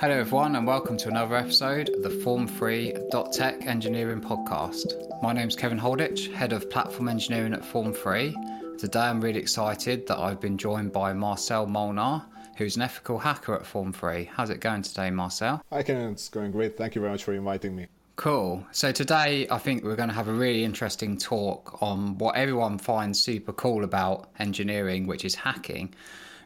Hello, everyone, and welcome to another episode of the Form 3 Tech Engineering Podcast. My name's Kevin Holditch, Head of Platform Engineering at Form 3. Today, I'm really excited that I've been joined by Marcel Molnar, who's an ethical hacker at Form 3. How's it going today, Marcel? Hi, Kevin. It's going great. Thank you very much for inviting me. Cool. So today, I think we're going to have a really interesting talk on what everyone finds super cool about engineering, which is hacking.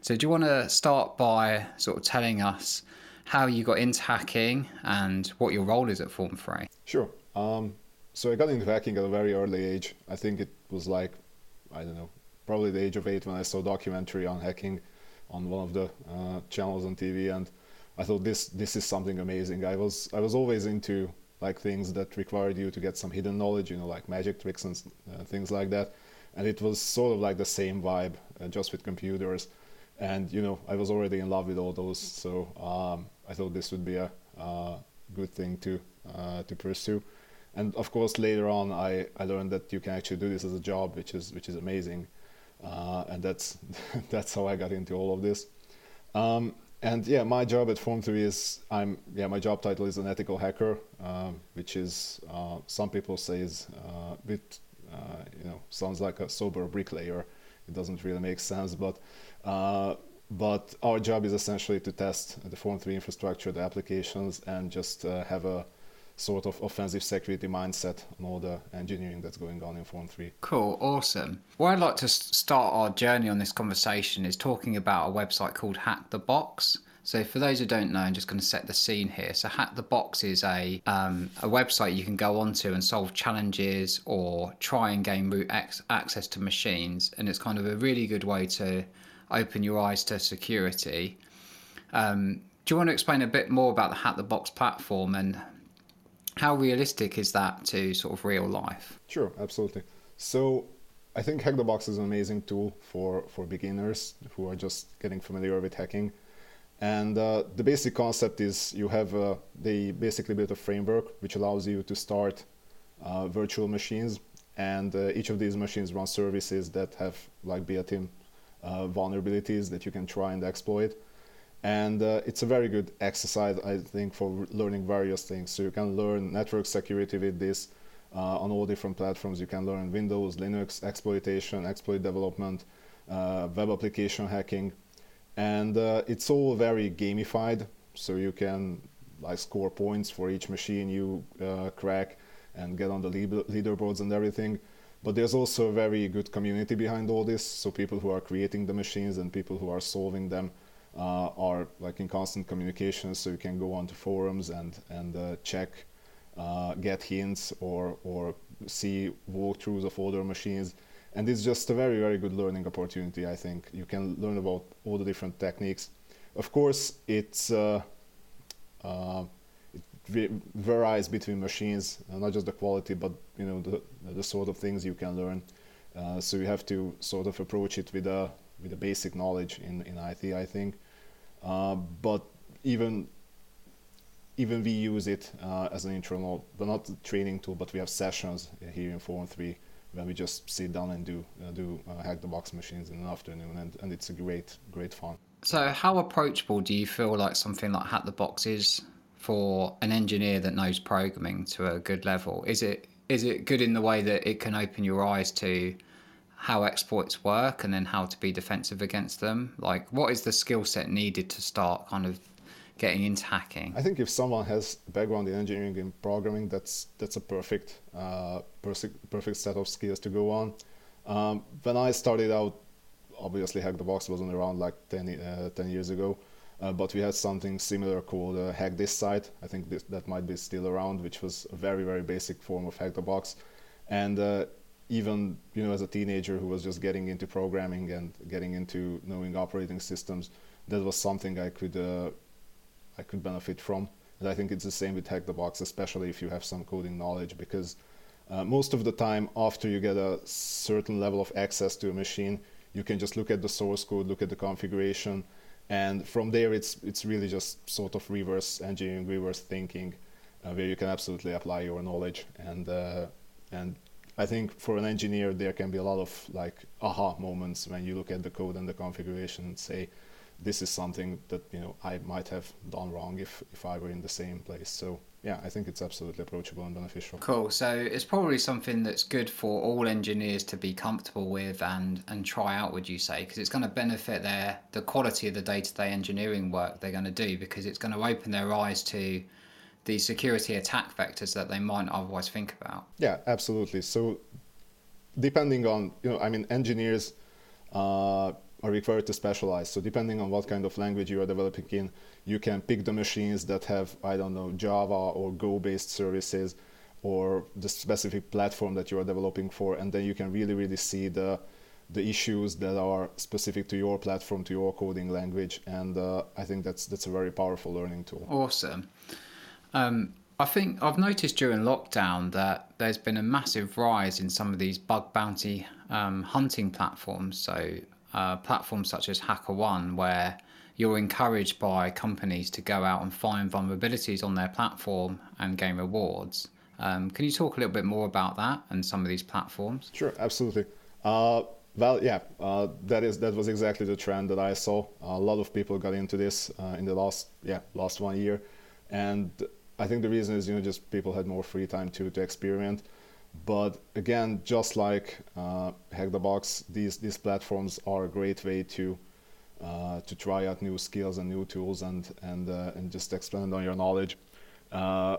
So, do you want to start by sort of telling us how you got into hacking and what your role is at Form 3? Sure. Um, so, I got into hacking at a very early age. I think it was like, I don't know, probably the age of eight when I saw a documentary on hacking on one of the uh, channels on TV, and I thought this this is something amazing. I was I was always into like things that required you to get some hidden knowledge, you know, like magic tricks and uh, things like that. And it was sort of like the same vibe, uh, just with computers and you know I was already in love with all those, so um, I thought this would be a uh, good thing to uh, to pursue. And of course, later on, I, I learned that you can actually do this as a job, which is which is amazing, uh, and that's that's how I got into all of this. Um, and yeah, my job at Form 3 is I'm yeah my job title is an ethical hacker, um, which is uh, some people say is uh, a bit uh, you know sounds like a sober bricklayer. It doesn't really make sense, but but our job is essentially to test the Form 3 infrastructure, the applications, and just uh, have a sort of offensive security mindset on all the engineering that's going on in Form 3. Cool, awesome. Where I'd like to start our journey on this conversation is talking about a website called Hack the Box. So, for those who don't know, I'm just going to set the scene here. So, Hack the Box is a um, a website you can go onto and solve challenges or try and gain root ex- access to machines, and it's kind of a really good way to open your eyes to security. Um, do you want to explain a bit more about the Hack the Box platform and how realistic is that to sort of real life? Sure, absolutely. So I think Hack the Box is an amazing tool for, for beginners who are just getting familiar with hacking. And uh, the basic concept is you have uh, they basically built a framework which allows you to start uh, virtual machines, and uh, each of these machines run services that have like built-in vulnerabilities that you can try and exploit. And uh, it's a very good exercise, I think, for learning various things. So you can learn network security with this uh, on all different platforms. You can learn Windows, Linux exploitation, exploit development, uh, web application hacking, and uh, it's all very gamified. So you can like score points for each machine you uh, crack and get on the leaderboards and everything. But there's also a very good community behind all this. So people who are creating the machines and people who are solving them uh, are like in constant communication. So you can go onto forums and and uh, check, uh, get hints or or see walkthroughs of older machines. And it's just a very very good learning opportunity. I think you can learn about all the different techniques. Of course, it's uh, uh, varies between machines, uh, not just the quality, but you know the the sort of things you can learn. Uh, so you have to sort of approach it with a with a basic knowledge in in IT, I think. Uh, but even even we use it uh, as an internal, but not training tool, but we have sessions here in Form 3 when we just sit down and do uh, do uh, hack the box machines in the afternoon, and, and it's a great great fun. So, how approachable do you feel like something like Hack the Box is for an engineer that knows programming to a good level? Is it is it good in the way that it can open your eyes to how exploits work and then how to be defensive against them? Like, what is the skill set needed to start kind of getting into hacking? I think if someone has background in engineering and programming, that's that's a perfect uh, perfect perfect set of skills to go on. Um, when I started out, obviously Hack the Box wasn't around like 10, uh, 10 years ago. Uh, but we had something similar called uh, Hack This Site. I think this, that might be still around, which was a very, very basic form of Hack the Box. And uh, even you know, as a teenager who was just getting into programming and getting into knowing operating systems, that was something I could uh, I could benefit from. And I think it's the same with Hack the Box, especially if you have some coding knowledge, because uh, most of the time, after you get a certain level of access to a machine, you can just look at the source code, look at the configuration and from there it's it's really just sort of reverse engineering reverse thinking uh, where you can absolutely apply your knowledge and uh, and I think for an engineer there can be a lot of like aha moments when you look at the code and the configuration and say this is something that you know I might have done wrong if if I were in the same place. So yeah, I think it's absolutely approachable and beneficial. Cool. So it's probably something that's good for all engineers to be comfortable with and and try out. Would you say? Because it's going to benefit their the quality of the day to day engineering work they're going to do because it's going to open their eyes to the security attack vectors that they might otherwise think about. Yeah, absolutely. So depending on you know, I mean, engineers. Uh, are required to specialize. So depending on what kind of language you are developing in, you can pick the machines that have, I don't know, Java or Go based services or the specific platform that you are developing for. And then you can really, really see the, the issues that are specific to your platform, to your coding language. And uh, I think that's, that's a very powerful learning tool. Awesome. Um, I think I've noticed during lockdown that there's been a massive rise in some of these bug bounty um, hunting platforms. So uh, platforms such as HackerOne, where you're encouraged by companies to go out and find vulnerabilities on their platform and gain rewards. Um, can you talk a little bit more about that and some of these platforms? Sure, absolutely. Uh, well, yeah, uh, that is that was exactly the trend that I saw. A lot of people got into this uh, in the last yeah last one year, and I think the reason is you know just people had more free time to to experiment. But again, just like uh, Hack the Box, these these platforms are a great way to uh, to try out new skills and new tools and and uh, and just expand on your knowledge. Uh,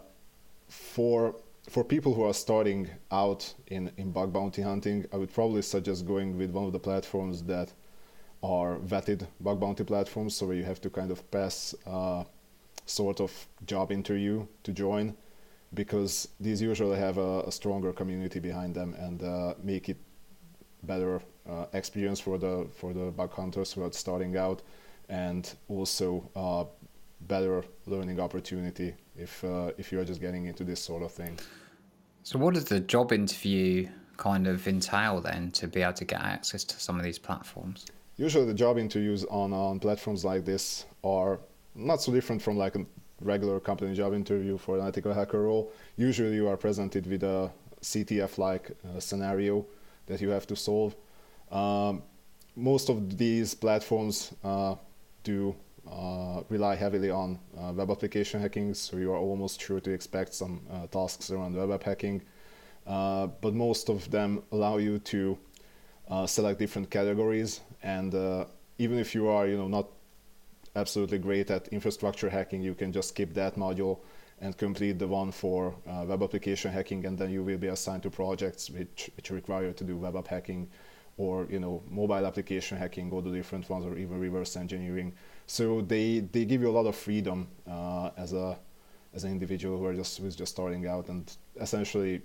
for for people who are starting out in, in bug bounty hunting, I would probably suggest going with one of the platforms that are vetted bug bounty platforms, so where you have to kind of pass uh, sort of job interview to join because these usually have a, a stronger community behind them and uh, make it better uh, experience for the for the bug hunters who are starting out, and also uh, better learning opportunity if uh, if you are just getting into this sort of thing. So, what does the job interview kind of entail then to be able to get access to some of these platforms? Usually, the job interviews on on platforms like this are not so different from like a regular company job interview for an ethical hacker role, usually you are presented with a CTF-like uh, scenario that you have to solve. Um, most of these platforms uh, do uh, rely heavily on uh, web application hacking, so you are almost sure to expect some uh, tasks around web app hacking. Uh, but most of them allow you to select different categories, and even if you are, you know, not absolutely great at infrastructure hacking, you can just skip that module and complete the one for uh, web application hacking, and then you will be assigned to projects which, which require to do web app hacking or you know mobile application hacking or the different ones or even reverse engineering. So they, they give you a lot of freedom uh, as a as an individual who are just who's just starting out and essentially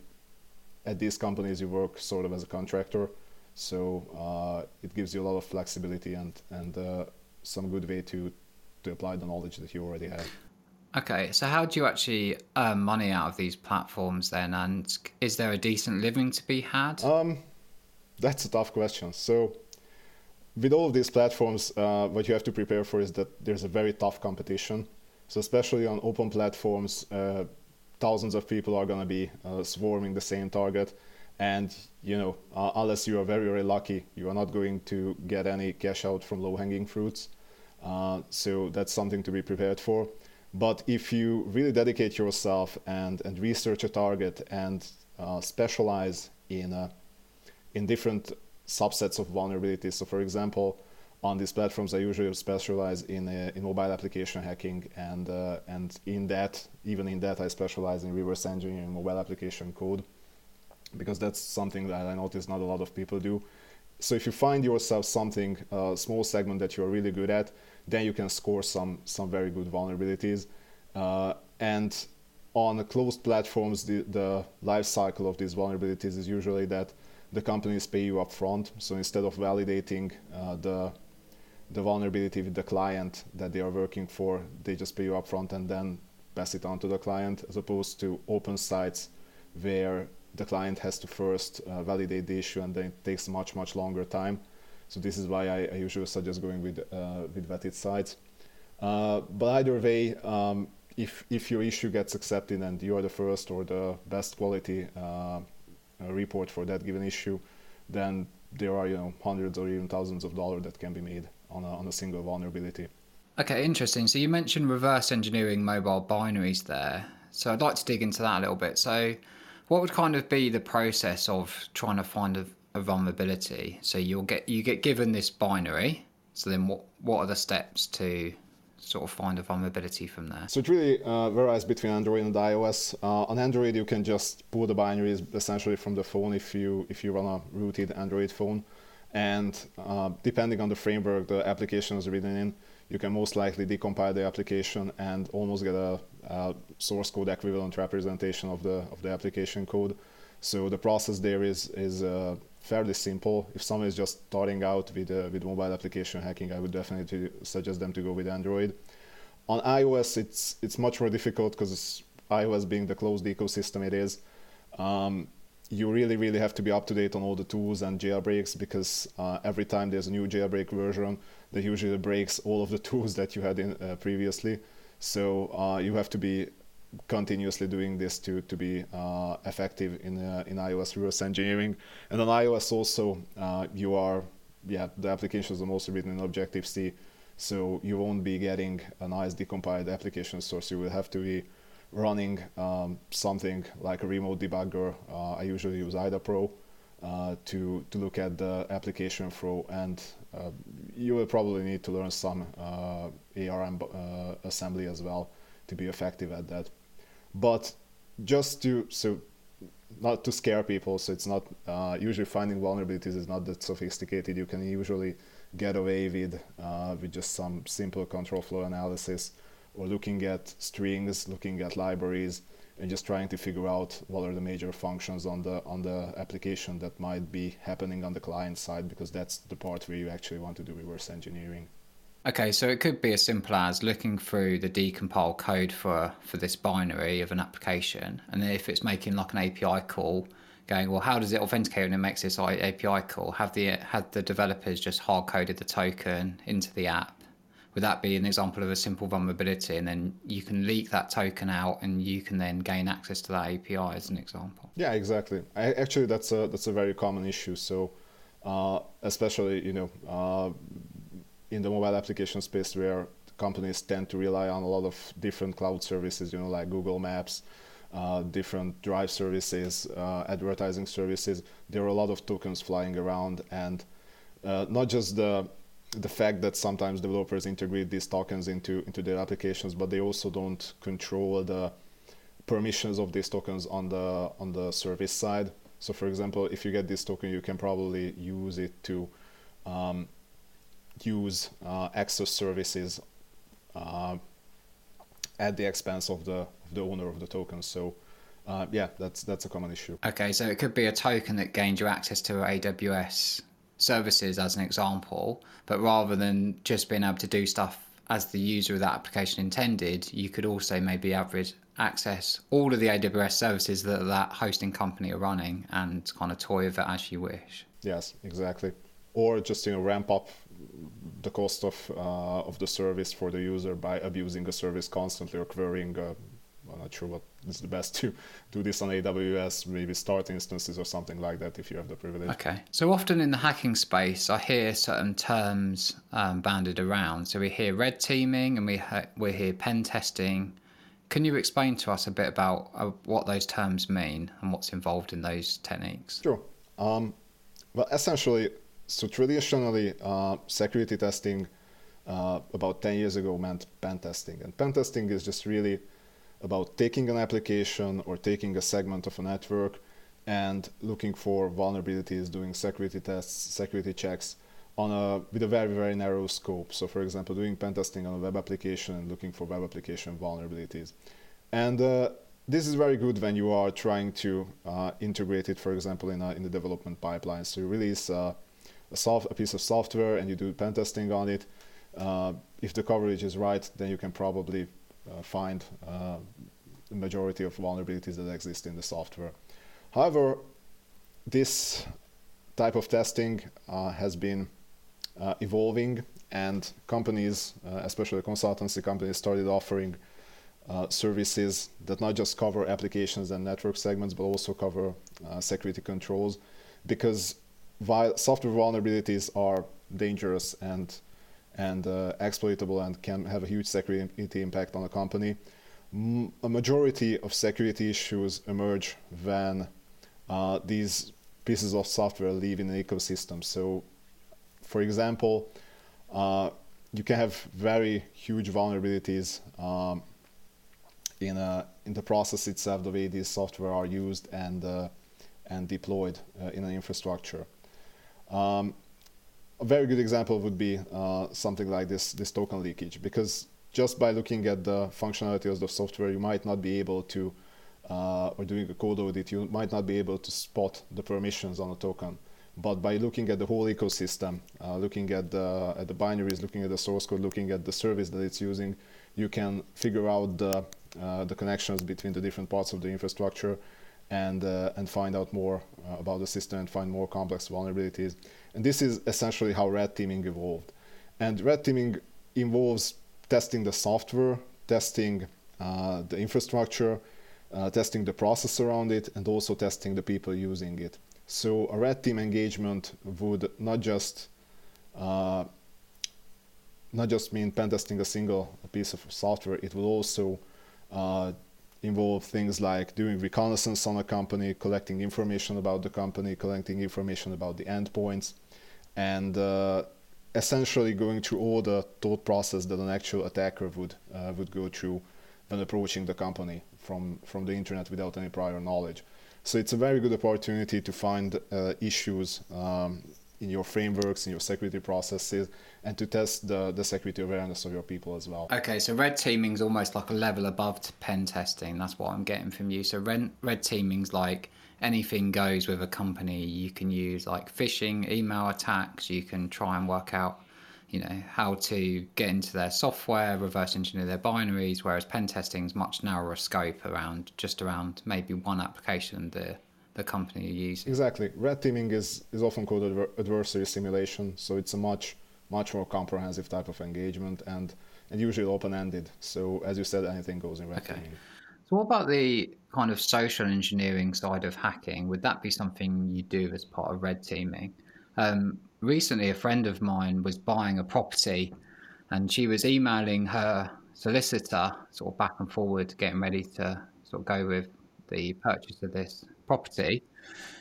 at these companies you work sort of as a contractor. So uh, it gives you a lot of flexibility and and uh, some good way to to apply the knowledge that you already have. Okay, so how do you actually earn money out of these platforms then? And is there a decent living to be had? Um, that's a tough question. So, with all of these platforms, uh, what you have to prepare for is that there's a very tough competition. So, especially on open platforms, uh, thousands of people are going to be uh, swarming the same target. And, you know, uh, unless you are very, very lucky, you are not going to get any cash out from low hanging fruits. Uh, so that's something to be prepared for. But if you really dedicate yourself and, and research a target and uh, specialize in, uh, in different subsets of vulnerabilities, so for example, on these platforms, I usually specialize in, uh, in mobile application hacking, and, uh, and in that, even in that, I specialize in reverse engineering mobile application code because that's something that I notice not a lot of people do. So if you find yourself something, a small segment that you're really good at, then you can score some some very good vulnerabilities. Uh, and on closed platforms, the, the life cycle of these vulnerabilities is usually that the companies pay you up front. So instead of validating uh, the the vulnerability with the client that they are working for, they just pay you up front and then pass it on to the client, as opposed to open sites where the client has to first uh, validate the issue and then it takes much much longer time so this is why I, I usually suggest going with uh, with vetted sites uh, but either way um, if if your issue gets accepted and you are the first or the best quality uh, report for that given issue then there are you know hundreds or even thousands of dollars that can be made on a, on a single vulnerability Okay, interesting. So you mentioned reverse engineering mobile binaries there. So I'd like to dig into that a little bit. So, what would kind of be the process of trying to find a, a vulnerability? So you'll get you get given this binary. So then, what what are the steps to sort of find a vulnerability from there? So it really uh, varies between Android and iOS. Uh, on Android, you can just pull the binaries essentially from the phone if you if you run a rooted Android phone, and uh, depending on the framework the application is written in, you can most likely decompile the application and almost get a, a source code equivalent representation of the of the application code. So the process there is is uh, fairly simple. If someone is just starting out with uh, with mobile application hacking, I would definitely suggest them to go with Android. On iOS, it's it's much more difficult because iOS being the closed ecosystem it is. Um, you really really have to be up to date on all the tools and jailbreaks because uh, every time there's a new jailbreak version that usually breaks all of the tools that you had in uh, previously. So uh, you have to be continuously doing this to to be uh, effective in uh, in iOS reverse engineering. And on iOS also uh, you are yeah the applications are mostly written in Objective C so you won't be getting a nice decompiled application source. You will have to be running um, something like a remote debugger. Uh, I usually use IDA Pro uh, to, to look at the application flow and you will probably need to learn some uh, ARM uh, assembly as well to be effective at that. But just to, so not to scare people, so it's not, uh, usually finding vulnerabilities is not that sophisticated. You can usually get away with, with just some simple control flow analysis or looking at strings, looking at libraries, and just trying to figure out what are the major functions on the on the application that might be happening on the client side because that's the part where you actually want to do reverse engineering. Okay, so it could be as simple as looking through the decompiled code for for this binary of an application, and if it's making like an API call, going well, how does it authenticate when it makes this API call? Have the have the developers just hard coded the token into the app? Would that be an example of a simple vulnerability and then you can leak that token out and you can then gain access to that api as an example. Yeah exactly. I, actually that's a that's a very common issue. So uh, especially you know uh, in the mobile application space where companies tend to rely on a lot of different cloud services you know like google maps uh, different drive services uh, advertising services. There are a lot of tokens flying around and uh, not just the the fact that sometimes developers integrate these tokens into into their applications, but they also don't control the permissions of these tokens on the on the service side. So, for example, if you get this token, you can probably use it to um, use uh, access services uh, at the expense of the of the owner of the token. So. Uh, yeah, that's that's a common issue. Okay, so it could be a token that gains you access to AWS services as an example, but rather than just being able to do stuff as the user of that application intended, you could also maybe average access all of the AWS services that that hosting company are running and kind of toy with it as you wish. Yes, exactly. Or just you know ramp up the cost of uh, of the service for the user by abusing a service constantly or querying uh, I'm not sure what is the best to do this on AWS, maybe start instances or something like that if you have the privilege. Okay. So often in the hacking space, I hear certain terms um, banded around. So we hear red teaming and we, ha- we hear pen testing. Can you explain to us a bit about uh, what those terms mean and what's involved in those techniques? Sure. Um, well, essentially, so traditionally, uh, security testing uh, about 10 years ago meant pen testing. And pen testing is just really about taking an application or taking a segment of a network and looking for vulnerabilities, doing security tests, security checks on a with a very very narrow scope. So, for example, doing pen testing on a web application and looking for web application vulnerabilities. And uh, this is very good when you are trying to uh, integrate it, for example, in a, in the development pipeline. So you release uh, a, soft, a piece of software and you do pen testing on it. Uh, if the coverage is right, then you can probably find uh, the majority of vulnerabilities that exist in the software. However, this type of testing uh, has been evolving and companies, especially consultancy companies, started offering uh, services that not just cover applications and network segments, but also cover uh, security controls. Because software vulnerabilities are dangerous and and uh, exploitable and can have a huge security impact on a company. M- a majority of security issues emerge when uh, these pieces of software live in an ecosystem. So, for example, uh, you can have very huge vulnerabilities um, in a, in the process itself, the way these software are used and uh, and deployed uh, in an infrastructure. Um, a very good example would be uh, something like this this token leakage because just by looking at the functionality of the software, you might not be able to, uh, or doing a code audit, you might not be able to spot the permissions on a token. But by looking at the whole ecosystem, uh, looking at the, at the binaries, looking at the source code, looking at the service that it's using, you can figure out the, uh, the connections between the different parts of the infrastructure and, uh, and find out more uh, about the system and find more complex vulnerabilities. And this is essentially how red teaming evolved. And red teaming involves testing the software, testing uh, the infrastructure, uh, testing the process around it, and also testing the people using it. So a red team engagement would not just uh, not just mean pen testing a single piece of software. It would also uh, involve things like doing reconnaissance on a company, collecting information about the company, collecting information about the endpoints, and uh, essentially going through all the thought process that an actual attacker would uh, would go through when approaching the company from from the internet without any prior knowledge. So it's a very good opportunity to find uh, issues um, in your frameworks, in your security processes, and to test the, the security awareness of your people as well. Okay, so red teaming is almost like a level above to pen testing. That's what I'm getting from you. So red, red teaming's like anything goes with a company. You can use like phishing, email attacks. You can try and work out, you know, how to get into their software, reverse engineer their binaries. Whereas pen testing is much narrower scope around just around maybe one application the the company you use. Exactly. Red teaming is is often called adver- adversary simulation. So it's a much much more comprehensive type of engagement and and usually open ended. So as you said, anything goes in red okay. teaming. So, what about the kind of social engineering side of hacking? Would that be something you do as part of red teaming? Um, recently, a friend of mine was buying a property and she was emailing her solicitor, sort of back and forward, getting ready to sort of go with the purchase of this property.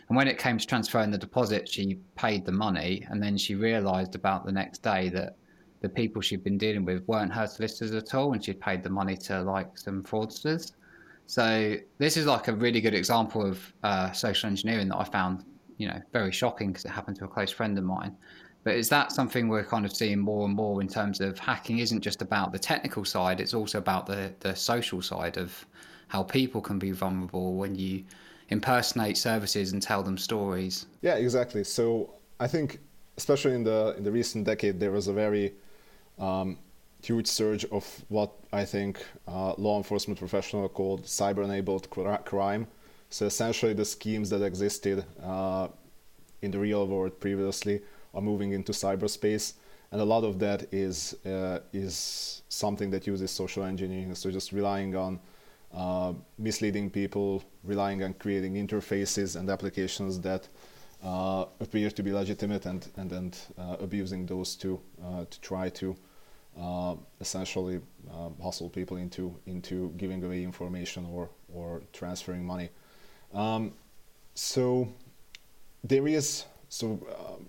And when it came to transferring the deposit, she paid the money and then she realized about the next day that the people she'd been dealing with weren't her solicitors at all and she'd paid the money to like some fraudsters. So this is like a really good example of uh, social engineering that I found, you know, very shocking because it happened to a close friend of mine. But is that something we're kind of seeing more and more in terms of hacking isn't just about the technical side, it's also about the, the social side of how people can be vulnerable when you impersonate services and tell them stories. Yeah, exactly. So I think especially in the in the recent decade there was a very um, huge surge of what I think uh, law enforcement professionals called cyber-enabled crime. So essentially, the schemes that existed uh, in the real world previously are moving into cyberspace, and a lot of that is uh, is something that uses social engineering. So just relying on uh, misleading people, relying on creating interfaces and applications that uh, appear to be legitimate, and and then uh, abusing those to to try to uh, essentially uh, hustle people into into giving away information or or transferring money. Um, so there is so uh,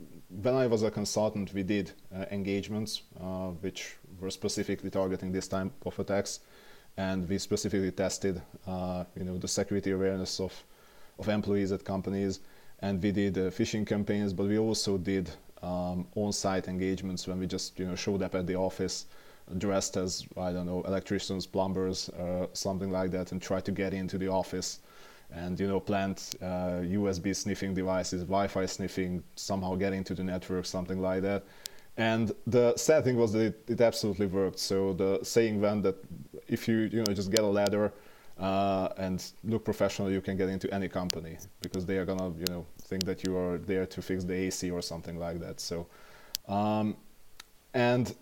when I was a consultant, we did uh, engagements uh, which were specifically targeting this type of attacks, and we specifically tested uh, you know the security awareness of of employees at companies, and we did phishing campaigns, but we also did um, on-site engagements when we just you know showed up at the office dressed as I don't know electricians, plumbers, uh, something like that, and tried to get into the office and you know plant uh, USB sniffing devices, Wi-Fi sniffing, somehow get into the network, something like that. And the sad thing was that it, it absolutely worked. So the saying went that if you you know just get a ladder uh, and look professional, you can get into any company because they are gonna you know think that you are there to fix the AC or something like that. So, um, and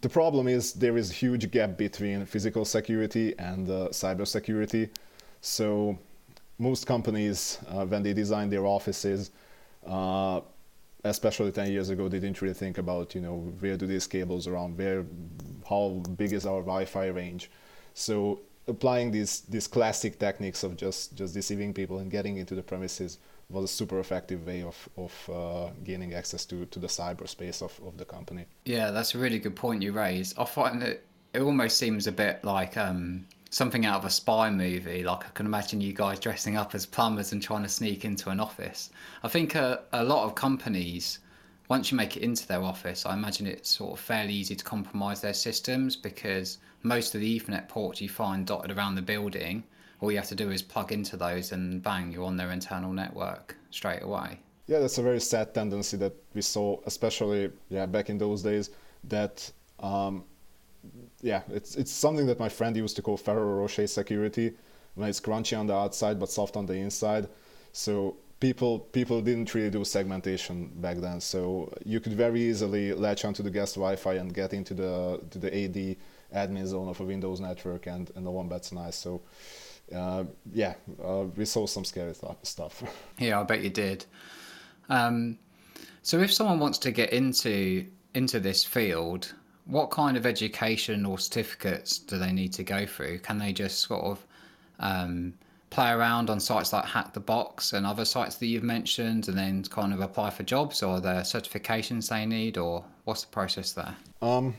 the problem is there is a huge gap between physical security and uh, cyber security. So most companies, uh, when they design their offices, uh, especially 10 years ago they didn't really think about you know where do these cables around where how big is our wi-fi range. So applying these these classic techniques of just just deceiving people and getting into the premises was a super effective way of of uh, gaining access to to the cyberspace of, of the company. Yeah that's a really good point you raised. I find that it almost seems a bit like um something out of a spy movie. Like I can imagine you guys dressing up as plumbers and trying to sneak into an office. I think a, a lot of companies, once you make it into their office, I imagine it's sort of fairly easy to compromise their systems because most of the Ethernet ports you find dotted around the building, all you have to do is plug into those and bang, you're on their internal network straight away. Yeah, that's a very sad tendency that we saw, especially yeah back in those days. That um, yeah, it's it's something that my friend used to call Ferrero Rocher security, when it's crunchy on the outside but soft on the inside. So people people didn't really do segmentation back then. So you could very easily latch onto the guest Wi-Fi and get into the to the AD admin zone of a Windows network, and, and no one bets an eye. So uh, yeah, uh, we saw some scary th- stuff. Yeah, I bet you did. Um, so if someone wants to get into into this field, what kind of education or certificates do they need to go through? Can they just sort of um, play around on sites like Hack the Box and other sites that you've mentioned, and then kind of apply for jobs, or there certifications they need, or what's the process there? Um,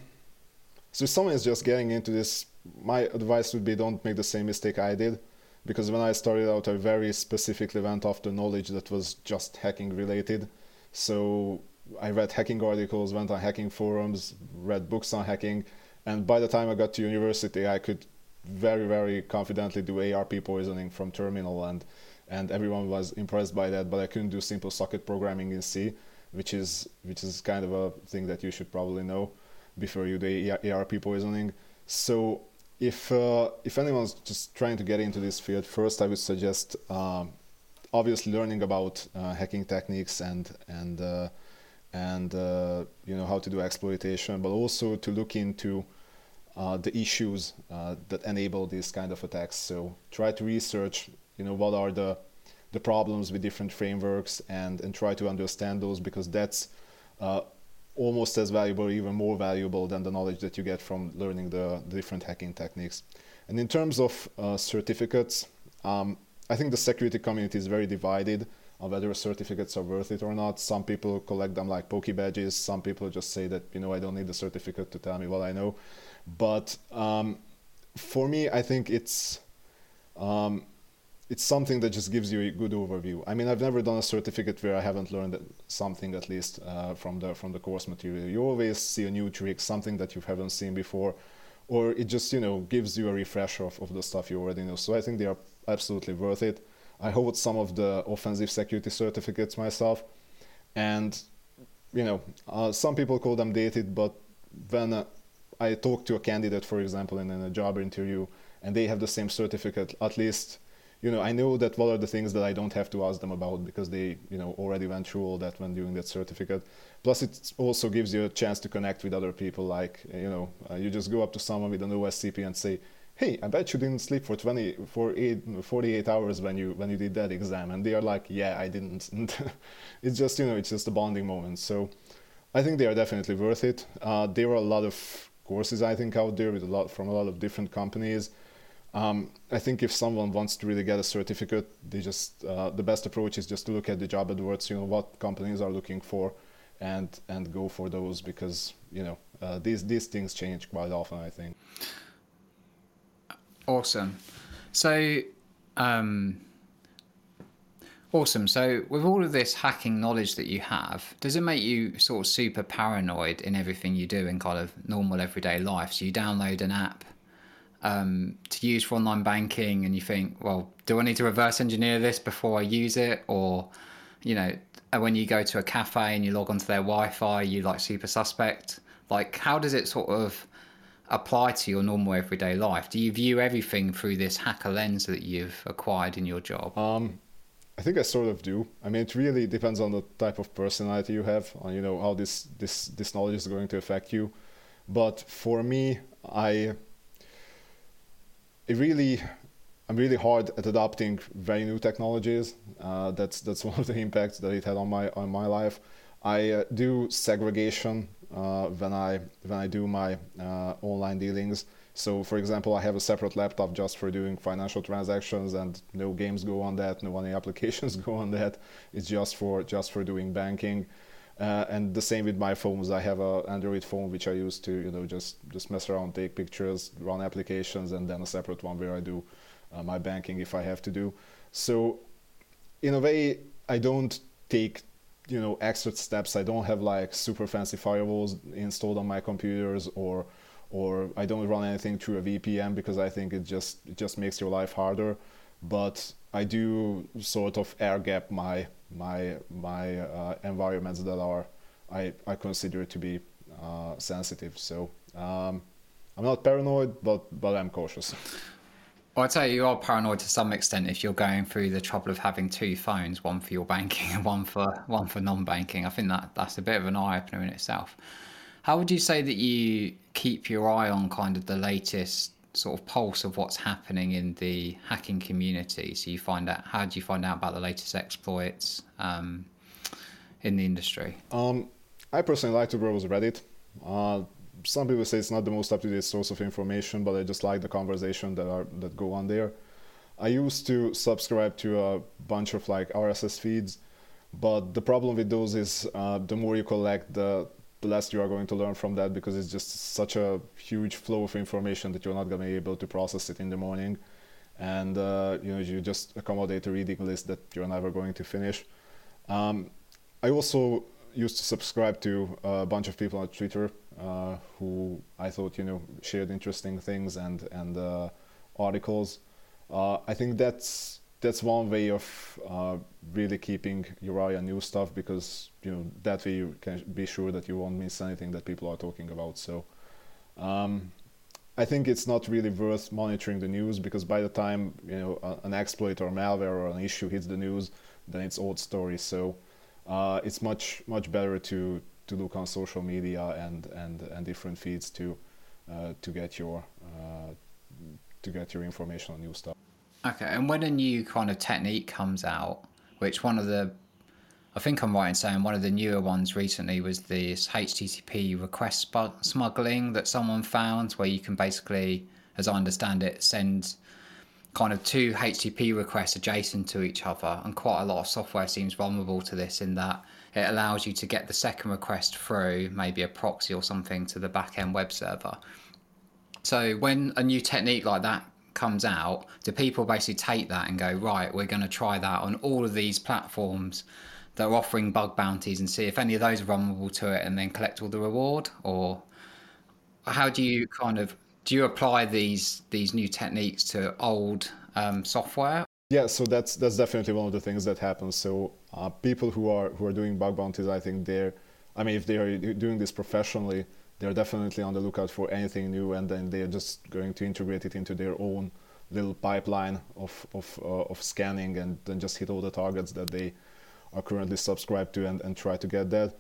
so someone is just getting into this, my advice would be don't make the same mistake I did, because when I started out, I very specifically went after knowledge that was just hacking related. So I read hacking articles, went on hacking forums, read books on hacking, and by the time I got to university, I could very, very confidently do ARP poisoning from terminal, and and everyone was impressed by that. But I couldn't do simple socket programming in C, which is which is kind of a thing that you should probably know before you do ARP poisoning. So if uh, if anyone's just trying to get into this field, first I would suggest um, obviously learning about uh, hacking techniques and and uh, and uh, you know how to do exploitation, but also to look into uh, the issues uh, that enable these kind of attacks. So try to research, you know, what are the the problems with different frameworks, and and try to understand those because that's uh, almost as valuable, even more valuable than the knowledge that you get from learning the, the different hacking techniques. And in terms of uh, certificates, um, I think the security community is very divided whether certificates are worth it or not. Some people collect them like Poke badges. Some people just say that you know I don't need the certificate to tell me what I know. But um, for me, I think it's um, it's something that just gives you a good overview. I mean, I've never done a certificate where I haven't learned something at least uh, from the from the course material. You always see a new trick, something that you haven't seen before, or it just you know gives you a refresher of, of the stuff you already know. So I think they are absolutely worth it. I hold some of the offensive security certificates myself, and you know, uh, some people call them dated, but when uh, I talk to a candidate, for example, in, in a job interview, and they have the same certificate, at least you know, I know that what are the things that I don't have to ask them about because they, you know, already went through all that when doing that certificate. Plus, it also gives you a chance to connect with other people. Like, you know, uh, you just go up to someone with an OSCP and say, hey, I bet you didn't sleep for 20, for eight, 48 hours when you when you did that exam, and they are like, yeah, I didn't. It's just you know, it's just a bonding moment. So I think they are definitely worth it. Uh, there are a lot of courses I think out there with a lot from a lot of different companies. Um, I think if someone wants to really get a certificate, they just uh, the best approach is just to look at the job adverts. You know what companies are looking for, and and go for those because you know uh, these these things change quite often. I think. Awesome. So, um, awesome. So, with all of this hacking knowledge that you have, does it make you sort of super paranoid in everything you do in kind of normal everyday life? So, you download an app um, to use for online banking, and you think, well, do I need to reverse engineer this before I use it? Or, you know, when you go to a cafe and you log onto their Wi Fi, you like super suspect? Like, how does it sort of apply to your normal everyday life? Do you view everything through this hacker lens that you've acquired in your job? Um, I think I sort of do. I mean, it really depends on the type of personality you have, on you know how this this this knowledge is going to affect you. But for me, I it really I'm really hard at adopting very new technologies. Uh, that's that's one of the impacts that it had on my on my life. I uh, do segregation when I when I do my uh, online dealings. So, for example, I have a separate laptop just for doing financial transactions, and no games go on that, no any applications go on that. It's just for just for doing banking. Uh, and the same with my phones. I have a Android phone which I use to you know just just mess around, take pictures, run applications, and then a separate one where I do uh, my banking if I have to do. So, in a way, I don't take you know extra steps. I don't have like super fancy firewalls installed on my computers or or I don't run anything through a VPN because I think it just it just makes your life harder. But I do sort of air gap my my my uh, environments that are I, I consider to be uh, sensitive. So um, I'm not paranoid, but but I'm cautious. Well, I'd say you are paranoid to some extent if you're going through the trouble of having two phones, one for your banking and one for one for non-banking. I think that that's a bit of an eye opener in itself. How would you say that you keep your eye on kind of the latest sort of pulse of what's happening in the hacking community? So you find out how do you find out about the latest exploits um, in the industry? Um, I personally like to browse Reddit. Uh, some people say it's not the most up-to-date source of information, but I just like the conversation that are that go on there. I used to subscribe to a bunch of like RSS feeds, but the problem with those is uh, the more you collect, the the less you are going to learn from that because it's just such a huge flow of information that you're not going to be able to process it in the morning. And uh, you know you just accommodate a reading list that you're never going to finish. Um, i also used to subscribe to a bunch of people on twitter uh, who i thought you know shared interesting things and and uh, articles uh, i think that's that's one way of uh, really keeping your eye on new stuff because you know that way you can be sure that you won't miss anything that people are talking about. So um, I think it's not really worth monitoring the news because by the time you know an exploit or malware or an issue hits the news, then it's old story. So uh, it's much much better to to look on social media and and and different feeds to uh, to get your uh, to get your information on new stuff. Okay, and when a new kind of technique comes out, which one of the, I think I'm right in saying one of the newer ones recently was this HTTP request smuggling that someone found, where you can basically, as I understand it, send kind of two HTTP requests adjacent to each other, and quite a lot of software seems vulnerable to this in that it allows you to get the second request through maybe a proxy or something to the backend web server. So when a new technique like that comes out, do people basically take that and go, right, we're going to try that on all of these platforms that are offering bug bounties and see if any of those are vulnerable to it and then collect all the reward? Or how do you kind of do you apply these these new techniques to old um, software? Yeah, so that's that's definitely one of the things that happens. So uh, people who are who are doing bug bounties, I think they're, I mean, if they are doing this professionally, they're definitely on the lookout for anything new, and then they're just going to integrate it into their own little pipeline of of, uh, of scanning, and then just hit all the targets that they are currently subscribed to, and, and try to get that.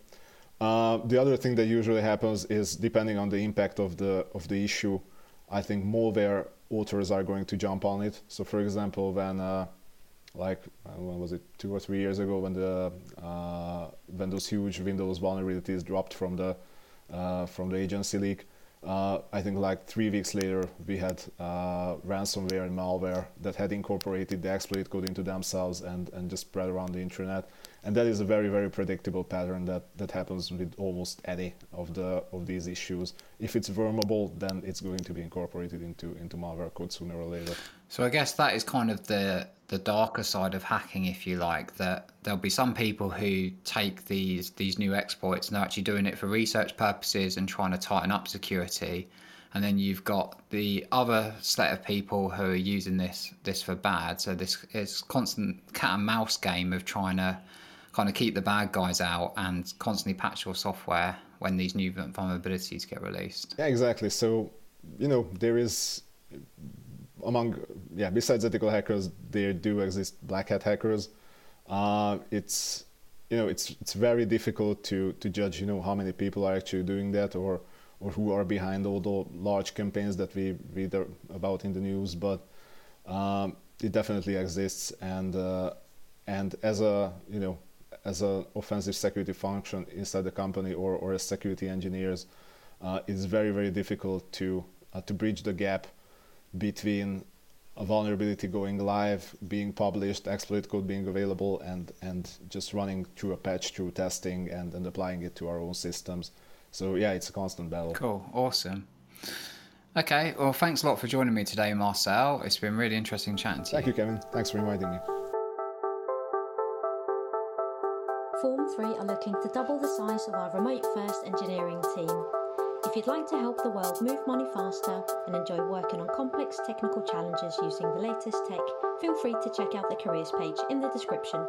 Uh, the other thing that usually happens is depending on the impact of the of the issue, I think malware authors are going to jump on it. So, for example, when uh, like uh, when was it two or three years ago when the uh, when those huge Windows vulnerabilities dropped from the uh, from the agency leak. Uh, I think like three weeks later, we had uh, ransomware and malware that had incorporated the exploit code into themselves and, and just spread around the internet. And that is a very, very predictable pattern that, that happens with almost any of the of these issues. If it's vulnerable, then it's going to be incorporated into into malware code sooner or later. So I guess that is kind of the the darker side of hacking, if you like. That there'll be some people who take these these new exploits and they're actually doing it for research purposes and trying to tighten up security. And then you've got the other set of people who are using this this for bad. So this is constant cat and mouse game of trying to kind of keep the bad guys out and constantly patch your software when these new vulnerabilities get released. Yeah, exactly. So you know there is among yeah besides ethical hackers there do exist black hat hackers. Uh, it's you know it's it's very difficult to to judge you know how many people are actually doing that or or who are behind all the large campaigns that we read about in the news but um, it definitely exists and uh, and as a you know as an offensive security function inside the company or, or as security engineers, uh, it's very very difficult to uh, to bridge the gap between a vulnerability going live, being published, exploit code being available, and and just running through a patch through testing and, and applying it to our own systems. So yeah, it's a constant battle. Cool, awesome. Okay, well, thanks a lot for joining me today, Marcel. It's been really interesting chatting to Thank you. Thank you, Kevin. Thanks for inviting me. Form 3 are looking to double the size of our remote first engineering team. If you'd like to help the world move money faster and enjoy working on complex technical challenges using the latest tech, feel free to check out the careers page in the description